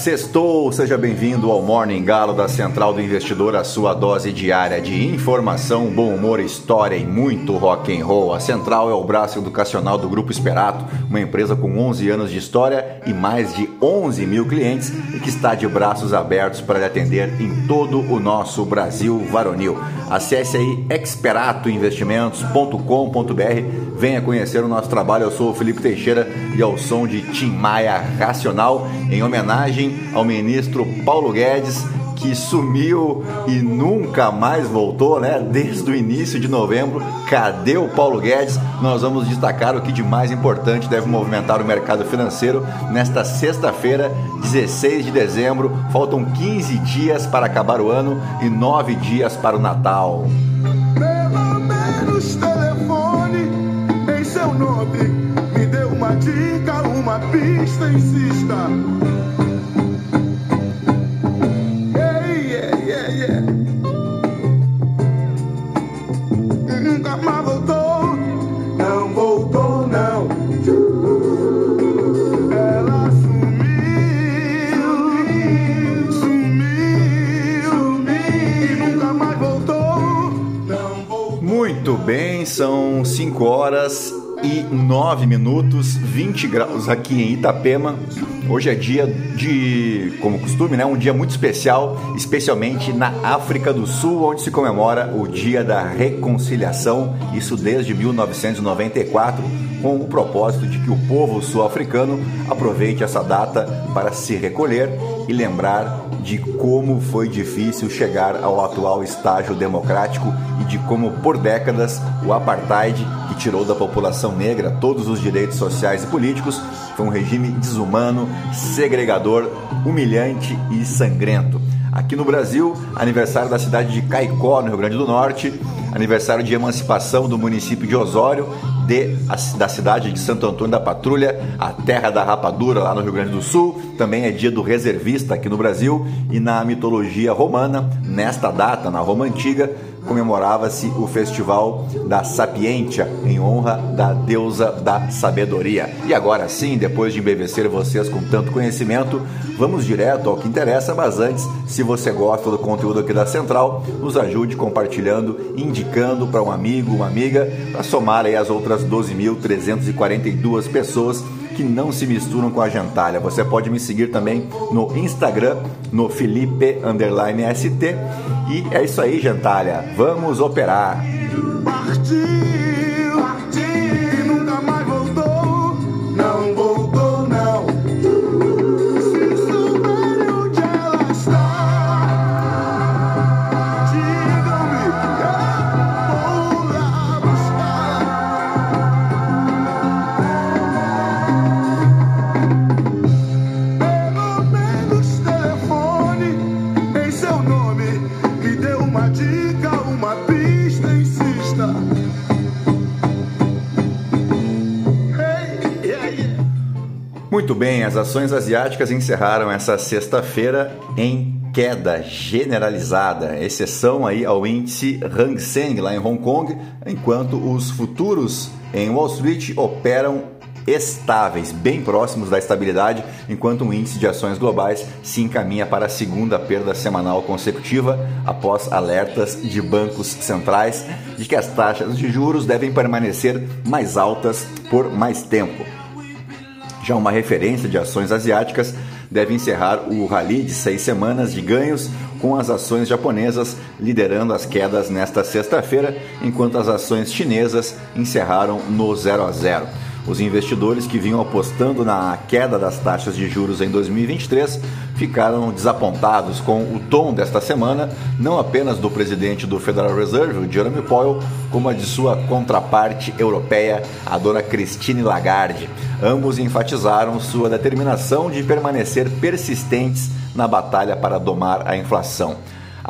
sextou, seja bem-vindo ao Morning Galo da Central do Investidor, a sua dose diária de informação, bom humor, história e muito rock and roll. A Central é o braço educacional do Grupo Esperato, uma empresa com 11 anos de história e mais de 11 mil clientes e que está de braços abertos para lhe atender em todo o nosso Brasil varonil. Acesse aí experatoinvestimentos.com.br, venha conhecer o nosso trabalho. Eu sou o Felipe Teixeira e ao som de Tim Maia Racional em homenagem ao ministro Paulo Guedes, que sumiu e nunca mais voltou, né? Desde o início de novembro. Cadê o Paulo Guedes? Nós vamos destacar o que de mais importante deve movimentar o mercado financeiro nesta sexta-feira, 16 de dezembro. Faltam 15 dias para acabar o ano e 9 dias para o Natal. Pelo menos telefone em seu nome. Me dê uma dica, uma pista, insista. São 5 horas e 9 minutos, 20 graus aqui em Itapema. Hoje é dia de, como costume, né, um dia muito especial, especialmente na África do Sul, onde se comemora o Dia da Reconciliação, isso desde 1994, com o propósito de que o povo sul-africano aproveite essa data para se recolher e lembrar de como foi difícil chegar ao atual estágio democrático e de como por décadas o apartheid, que tirou da população negra todos os direitos sociais e políticos, foi um regime desumano, segregador, humilhante e sangrento. Aqui no Brasil, aniversário da cidade de Caicó, no Rio Grande do Norte, aniversário de emancipação do município de Osório, de, da cidade de Santo Antônio da Patrulha, a terra da rapadura lá no Rio Grande do Sul. Também é dia do reservista aqui no Brasil e na mitologia romana, nesta data, na Roma Antiga, comemorava-se o festival da Sapientia, em honra da deusa da sabedoria. E agora sim, depois de embevecer vocês com tanto conhecimento, vamos direto ao que interessa, mas antes, se você gosta do conteúdo aqui da Central, nos ajude compartilhando, indicando para um amigo, uma amiga, para somar aí as outras 12.342 pessoas que não se misturam com a gentalha. Você pode me seguir também no Instagram, no Felipe underline ST. E é isso aí, gentalha. Vamos operar. Partiu, ações asiáticas encerraram essa sexta-feira em queda generalizada, exceção aí ao índice Hang Seng lá em Hong Kong, enquanto os futuros em Wall Street operam estáveis, bem próximos da estabilidade, enquanto o índice de ações globais se encaminha para a segunda perda semanal consecutiva, após alertas de bancos centrais de que as taxas de juros devem permanecer mais altas por mais tempo. Já uma referência de ações asiáticas deve encerrar o rally de seis semanas de ganhos, com as ações japonesas liderando as quedas nesta sexta-feira, enquanto as ações chinesas encerraram no 0 a 0. Os investidores que vinham apostando na queda das taxas de juros em 2023 ficaram desapontados com o tom desta semana, não apenas do presidente do Federal Reserve, Jeremy Powell, como a de sua contraparte europeia, a dona Christine Lagarde. Ambos enfatizaram sua determinação de permanecer persistentes na batalha para domar a inflação.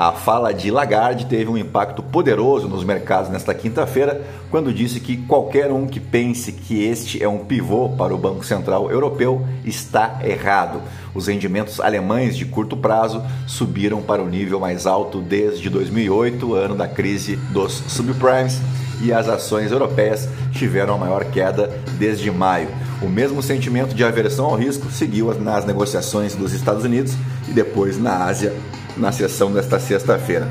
A fala de Lagarde teve um impacto poderoso nos mercados nesta quinta-feira, quando disse que qualquer um que pense que este é um pivô para o Banco Central Europeu está errado. Os rendimentos alemães de curto prazo subiram para o nível mais alto desde 2008, ano da crise dos subprimes, e as ações europeias tiveram a maior queda desde maio. O mesmo sentimento de aversão ao risco seguiu nas negociações dos Estados Unidos e depois na Ásia, na sessão desta sexta-feira.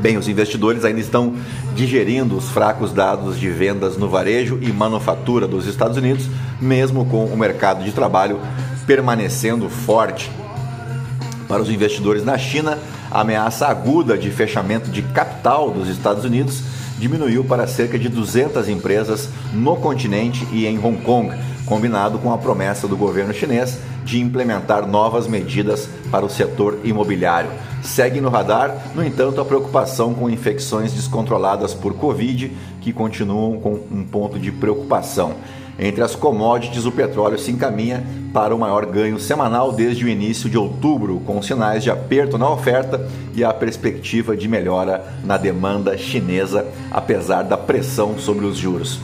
Bem, os investidores ainda estão digerindo os fracos dados de vendas no varejo e manufatura dos Estados Unidos, mesmo com o mercado de trabalho permanecendo forte. Para os investidores na China, a ameaça aguda de fechamento de capital dos Estados Unidos diminuiu para cerca de 200 empresas no continente e em Hong Kong, combinado com a promessa do governo chinês de implementar novas medidas para o setor imobiliário. Segue no radar, no entanto, a preocupação com infecções descontroladas por Covid, que continuam com um ponto de preocupação. Entre as commodities, o petróleo se encaminha para o maior ganho semanal desde o início de outubro, com sinais de aperto na oferta e a perspectiva de melhora na demanda chinesa, apesar da pressão sobre os juros.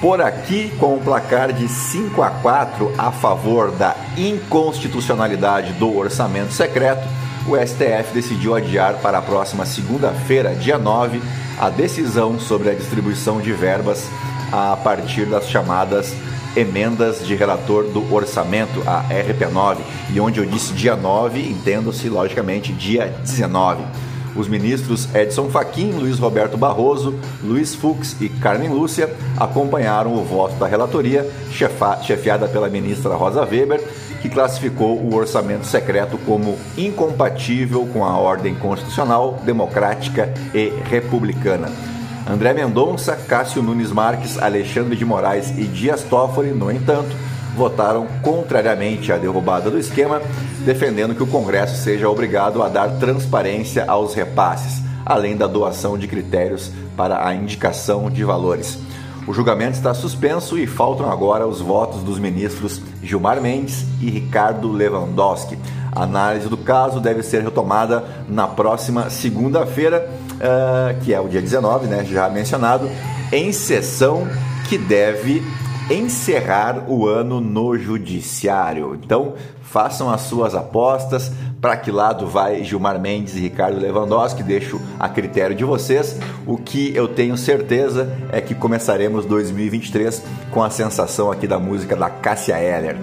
Por aqui, com um placar de 5 a 4 a favor da inconstitucionalidade do orçamento secreto, o STF decidiu adiar para a próxima segunda-feira, dia 9, a decisão sobre a distribuição de verbas a partir das chamadas emendas de relator do orçamento, a RP9, e onde eu disse dia 9, entendo-se logicamente dia 19. Os ministros Edson Fachin, Luiz Roberto Barroso, Luiz Fux e Carmen Lúcia acompanharam o voto da relatoria, chefiada pela ministra Rosa Weber, que classificou o orçamento secreto como incompatível com a ordem constitucional, democrática e republicana. André Mendonça, Cássio Nunes Marques, Alexandre de Moraes e Dias Toffoli, no entanto, votaram contrariamente à derrubada do esquema, defendendo que o Congresso seja obrigado a dar transparência aos repasses, além da doação de critérios para a indicação de valores. O julgamento está suspenso e faltam agora os votos dos ministros Gilmar Mendes e Ricardo Lewandowski. A análise do caso deve ser retomada na próxima segunda-feira, uh, que é o dia 19, né, já mencionado, em sessão que deve encerrar o ano no judiciário. Então, façam as suas apostas. Para que lado vai Gilmar Mendes e Ricardo Lewandowski? Deixo a critério de vocês. O que eu tenho certeza é que começaremos 2023 com a sensação aqui da música da Cássia Eller.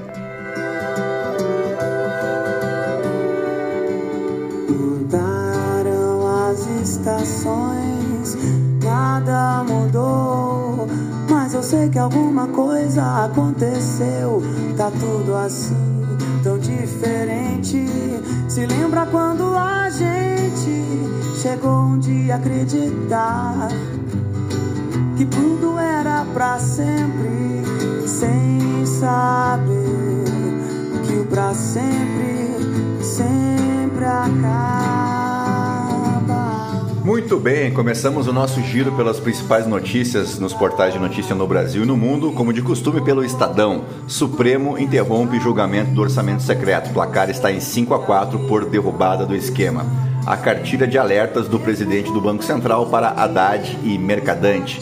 Mudaram as estações, alguma coisa aconteceu. Tá tudo assim tão diferente. Se lembra quando a gente chegou um dia a acreditar que tudo era pra sempre, sem saber que o pra sempre sempre acaba. Muito bem, começamos o nosso giro pelas principais notícias nos portais de notícia no Brasil e no mundo, como de costume pelo Estadão. Supremo interrompe julgamento do orçamento secreto. O placar está em 5 a 4 por derrubada do esquema. A cartilha de alertas do presidente do Banco Central para Haddad e Mercadante.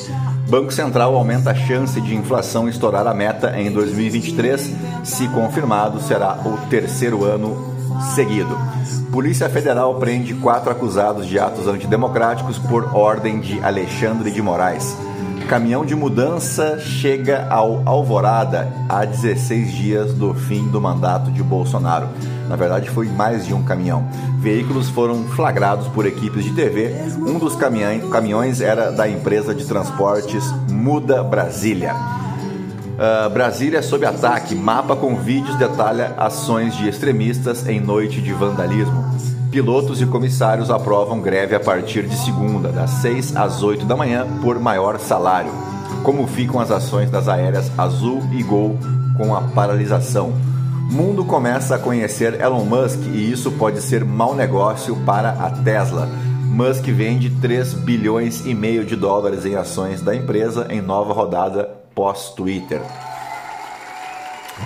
Banco Central aumenta a chance de inflação estourar a meta em 2023. Se confirmado, será o terceiro ano seguido. Polícia Federal prende quatro acusados de atos antidemocráticos por ordem de Alexandre de Moraes. Caminhão de mudança chega ao Alvorada a 16 dias do fim do mandato de Bolsonaro. Na verdade, foi mais de um caminhão. Veículos foram flagrados por equipes de TV. Um dos caminhões era da empresa de transportes Muda Brasília. Uh, Brasília sob ataque. Mapa com vídeos detalha ações de extremistas em noite de vandalismo. Pilotos e comissários aprovam greve a partir de segunda, das 6 às 8 da manhã, por maior salário. Como ficam as ações das aéreas Azul e Gol com a paralisação? Mundo começa a conhecer Elon Musk e isso pode ser mau negócio para a Tesla. Musk vende 3 bilhões e meio de dólares em ações da empresa em nova rodada pós-Twitter.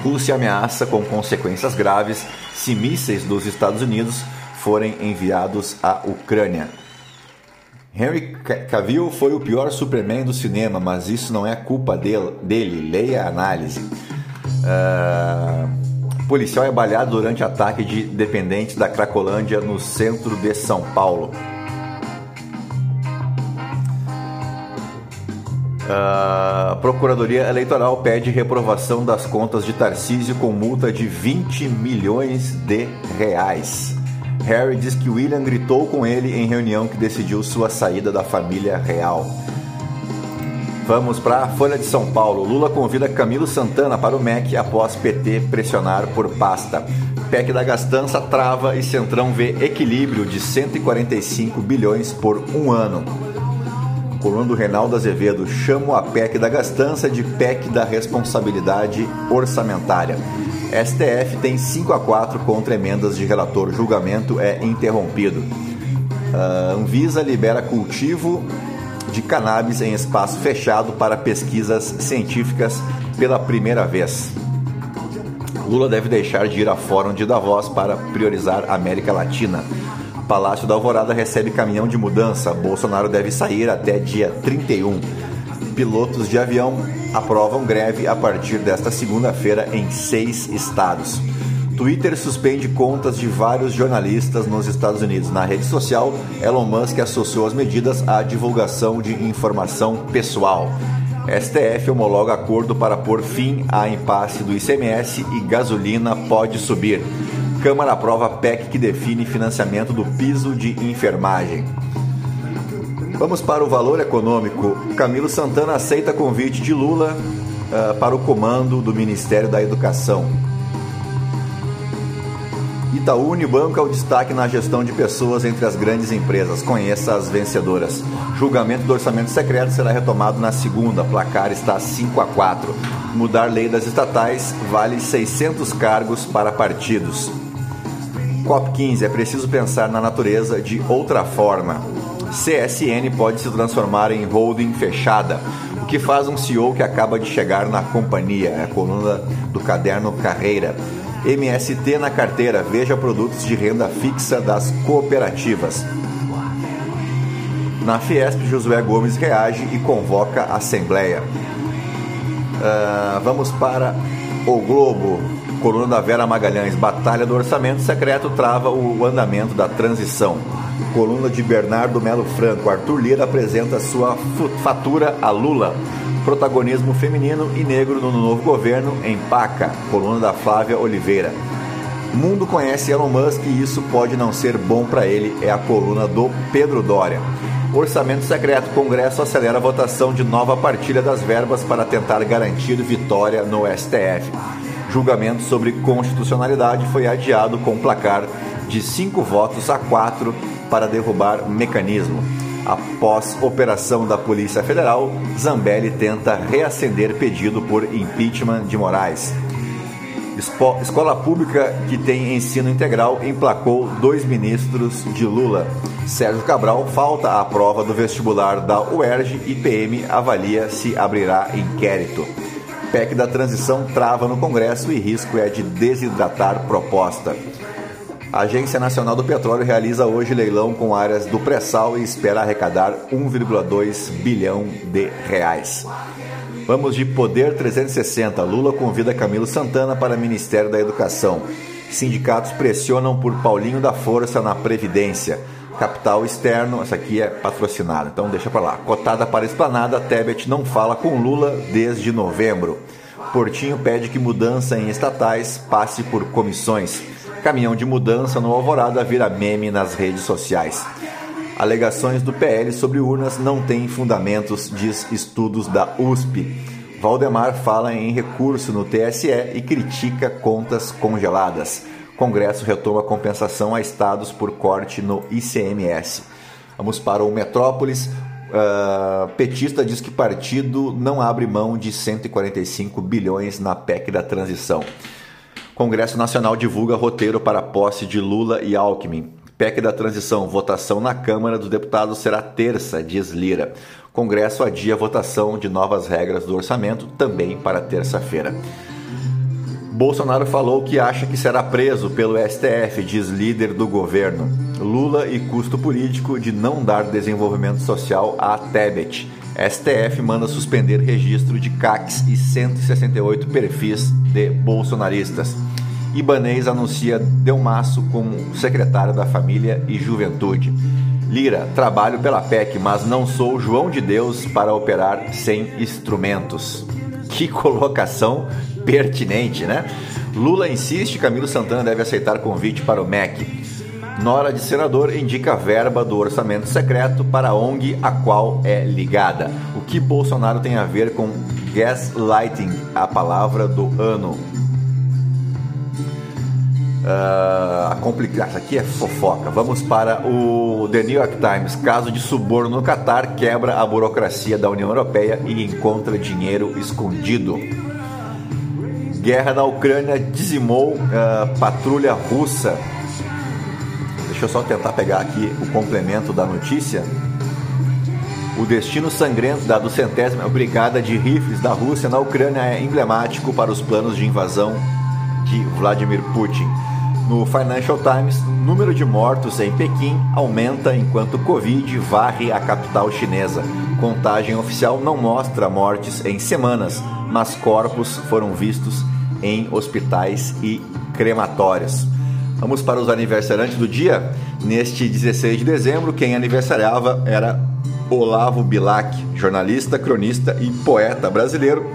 Rússia ameaça com consequências graves se mísseis dos Estados Unidos forem enviados à Ucrânia. Henry Cavill foi o pior Superman do cinema, mas isso não é culpa dele. Leia a análise. Uh, policial é baleado durante ataque de dependentes da Cracolândia no centro de São Paulo. A Procuradoria Eleitoral pede reprovação das contas de Tarcísio com multa de 20 milhões de reais. Harry diz que William gritou com ele em reunião que decidiu sua saída da família real. Vamos para a Folha de São Paulo. Lula convida Camilo Santana para o MEC após PT pressionar por pasta. PEC da gastança trava e Centrão vê equilíbrio de 145 bilhões por um ano coluna do Reinaldo Azevedo, chamo a PEC da gastança de PEC da responsabilidade orçamentária. STF tem 5 a 4 contra emendas de relator. Julgamento é interrompido. Uh, Anvisa libera cultivo de cannabis em espaço fechado para pesquisas científicas pela primeira vez. Lula deve deixar de ir a fórum de Davos para priorizar a América Latina. Palácio da Alvorada recebe caminhão de mudança. Bolsonaro deve sair até dia 31. Pilotos de avião aprovam greve a partir desta segunda-feira em seis estados. Twitter suspende contas de vários jornalistas nos Estados Unidos. Na rede social, Elon Musk associou as medidas à divulgação de informação pessoal. STF homologa acordo para pôr fim à impasse do ICMS e gasolina pode subir. Câmara aprova PEC que define financiamento do piso de enfermagem. Vamos para o valor econômico. Camilo Santana aceita convite de Lula uh, para o comando do Ministério da Educação. Itaú Unibanco é o destaque na gestão de pessoas entre as grandes empresas. Conheça as vencedoras. Julgamento do orçamento secreto será retomado na segunda. Placar está 5 a 4. Mudar lei das estatais vale 600 cargos para partidos. COP15 é preciso pensar na natureza de outra forma. CSN pode se transformar em holding fechada, o que faz um CEO que acaba de chegar na companhia, é a coluna do caderno Carreira. MST na carteira, veja produtos de renda fixa das cooperativas. Na Fiesp, Josué Gomes reage e convoca a Assembleia. Uh, vamos para o Globo. Coluna da Vera Magalhães, Batalha do Orçamento Secreto trava o andamento da transição. Coluna de Bernardo Melo Franco, Arthur Lira apresenta sua fatura a Lula. Protagonismo feminino e negro no novo governo empaca. Coluna da Flávia Oliveira. Mundo conhece Elon Musk e isso pode não ser bom para ele, é a coluna do Pedro Dória. Orçamento secreto. Congresso acelera a votação de nova partilha das verbas para tentar garantir vitória no STF julgamento sobre constitucionalidade foi adiado com placar de cinco votos a quatro para derrubar mecanismo. Após operação da Polícia Federal, Zambelli tenta reacender pedido por impeachment de Moraes. Escola pública que tem ensino integral emplacou dois ministros de Lula. Sérgio Cabral falta a prova do vestibular da UERJ e PM avalia se abrirá inquérito. PEC da transição trava no Congresso e risco é de desidratar proposta. A Agência Nacional do Petróleo realiza hoje leilão com áreas do pré-sal e espera arrecadar 1,2 bilhão de reais. Vamos de Poder 360. Lula convida Camilo Santana para Ministério da Educação. Sindicatos pressionam por Paulinho da Força na Previdência. Capital externo, essa aqui é patrocinada, então deixa para lá. Cotada para esplanada, Tebet não fala com Lula desde novembro. Portinho pede que mudança em estatais passe por comissões. Caminhão de mudança no Alvorada vira meme nas redes sociais. Alegações do PL sobre urnas não têm fundamentos, diz estudos da USP. Valdemar fala em recurso no TSE e critica contas congeladas. Congresso retoma compensação a estados por corte no ICMS. Vamos para o Metrópolis. Uh, petista diz que partido não abre mão de 145 bilhões na PEC da transição. Congresso Nacional divulga roteiro para posse de Lula e Alckmin. PEC da transição, votação na Câmara dos Deputados será terça, diz Lira. Congresso adia votação de novas regras do orçamento também para terça-feira. Bolsonaro falou que acha que será preso pelo STF, diz líder do governo. Lula e custo político de não dar desenvolvimento social a Tebet. STF manda suspender registro de CACs e 168 perfis de bolsonaristas. Ibanês anuncia Delmaço como secretário da Família e Juventude. Lira, trabalho pela PEC, mas não sou João de Deus para operar sem instrumentos. Que colocação pertinente, né? Lula insiste, Camilo Santana deve aceitar convite para o MEC. Nora de senador indica verba do orçamento secreto para a ONG a qual é ligada. O que Bolsonaro tem a ver com gaslighting, a palavra do ano? Uh, a complicar, isso aqui é fofoca. Vamos para o The New York Times. Caso de suborno no Catar quebra a burocracia da União Europeia e encontra dinheiro escondido. Guerra na Ucrânia dizimou uh, patrulha russa. Deixa eu só tentar pegar aqui o complemento da notícia. O destino sangrento da centésima Brigada de Rifles da Rússia na Ucrânia é emblemático para os planos de invasão de Vladimir Putin. No Financial Times, número de mortos em Pequim aumenta enquanto Covid varre a capital chinesa. Contagem oficial não mostra mortes em semanas, mas corpos foram vistos em hospitais e crematórios. Vamos para os aniversariantes do dia. Neste 16 de dezembro, quem aniversariava era Olavo Bilac, jornalista, cronista e poeta brasileiro,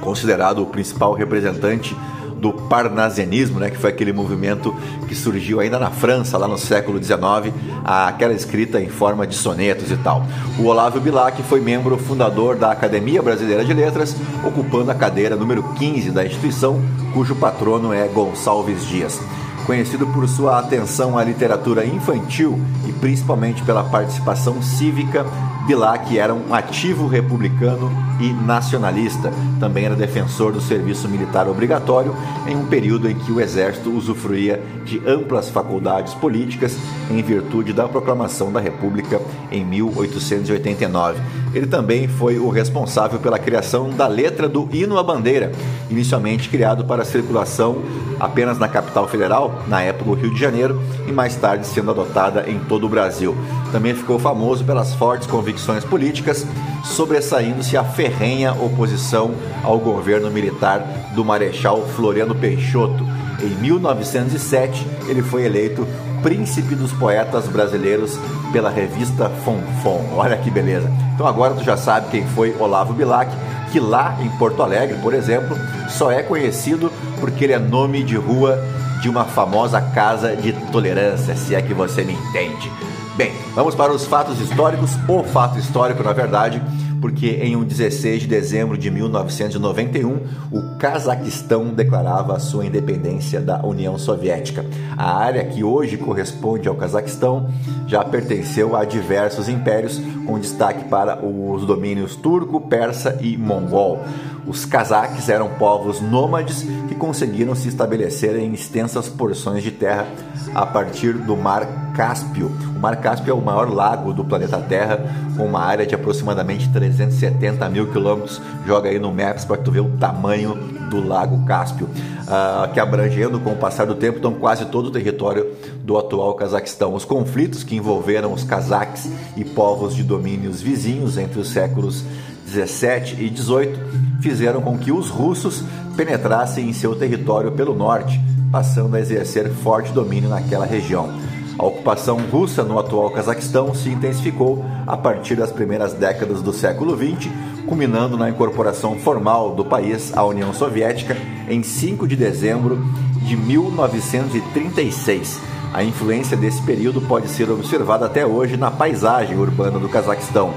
considerado o principal representante do parnasianismo, né, que foi aquele movimento que surgiu ainda na França, lá no século XIX, aquela escrita em forma de sonetos e tal. O Olavo Bilac foi membro fundador da Academia Brasileira de Letras, ocupando a cadeira número 15 da instituição, cujo patrono é Gonçalves Dias. Conhecido por sua atenção à literatura infantil e principalmente pela participação cívica Bilac era um ativo republicano e nacionalista. Também era defensor do serviço militar obrigatório em um período em que o exército usufruía de amplas faculdades políticas em virtude da proclamação da República em 1889. Ele também foi o responsável pela criação da letra do hino à bandeira, inicialmente criado para circulação apenas na capital federal, na época o Rio de Janeiro, e mais tarde sendo adotada em todo o Brasil. Também ficou famoso pelas fortes convicções políticas, sobressaindo-se a ferrenha oposição ao governo militar do Marechal Floriano Peixoto. Em 1907, ele foi eleito Príncipe dos Poetas Brasileiros pela revista Fonfon. Olha que beleza. Então agora tu já sabe quem foi Olavo Bilac, que lá em Porto Alegre, por exemplo, só é conhecido porque ele é nome de rua de uma famosa casa de tolerância, se é que você me entende. Bem, vamos para os fatos históricos. O fato histórico, na verdade, porque em um 16 de dezembro de 1991, o Cazaquistão declarava sua independência da União Soviética. A área que hoje corresponde ao Cazaquistão já pertenceu a diversos impérios, com destaque para os domínios turco, persa e mongol. Os cazaques eram povos nômades que conseguiram se estabelecer em extensas porções de terra a partir do Mar Cáspio. O Mar Cáspio é o maior lago do planeta Terra, com uma área de aproximadamente 370 mil quilômetros. Joga aí no Maps para tu ver o tamanho do Lago Cáspio, uh, que abrangendo com o passar do tempo então quase todo o território do atual Cazaquistão. Os conflitos que envolveram os cazaques e povos de domínios vizinhos entre os séculos 17 e 18 fizeram com que os russos penetrassem em seu território pelo norte, passando a exercer forte domínio naquela região. A ocupação russa no atual Cazaquistão se intensificou a partir das primeiras décadas do século XX, culminando na incorporação formal do país à União Soviética em 5 de dezembro de 1936. A influência desse período pode ser observada até hoje na paisagem urbana do Cazaquistão.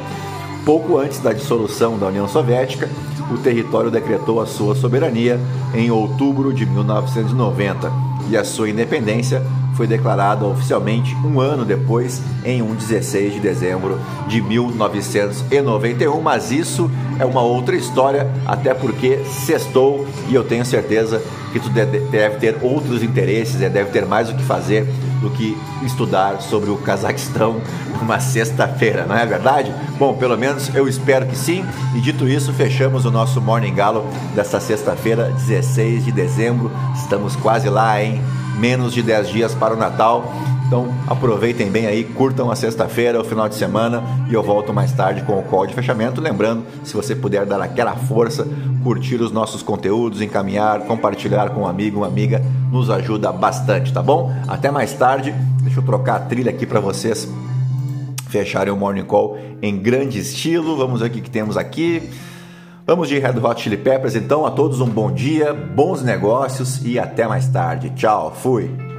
Pouco antes da dissolução da União Soviética, o território decretou a sua soberania em outubro de 1990 e a sua independência foi declarada oficialmente um ano depois, em um 16 de dezembro de 1991. Mas isso é uma outra história, até porque sextou e eu tenho certeza que tu deve ter outros interesses, né? deve ter mais o que fazer do que estudar sobre o Cazaquistão numa sexta-feira, não é verdade? Bom, pelo menos eu espero que sim. E dito isso, fechamos o nosso Morning Galo desta sexta-feira, 16 de dezembro. Estamos quase lá, hein? Menos de 10 dias para o Natal. Então aproveitem bem aí, curtam a sexta-feira, o final de semana e eu volto mais tarde com o call de fechamento. Lembrando, se você puder dar aquela força, curtir os nossos conteúdos, encaminhar, compartilhar com um amigo, uma amiga, nos ajuda bastante, tá bom? Até mais tarde. Deixa eu trocar a trilha aqui para vocês fecharem o Morning Call em grande estilo. Vamos ver o que, que temos aqui. Vamos de Red Hot Chili Peppers, então. A todos um bom dia, bons negócios e até mais tarde. Tchau, fui!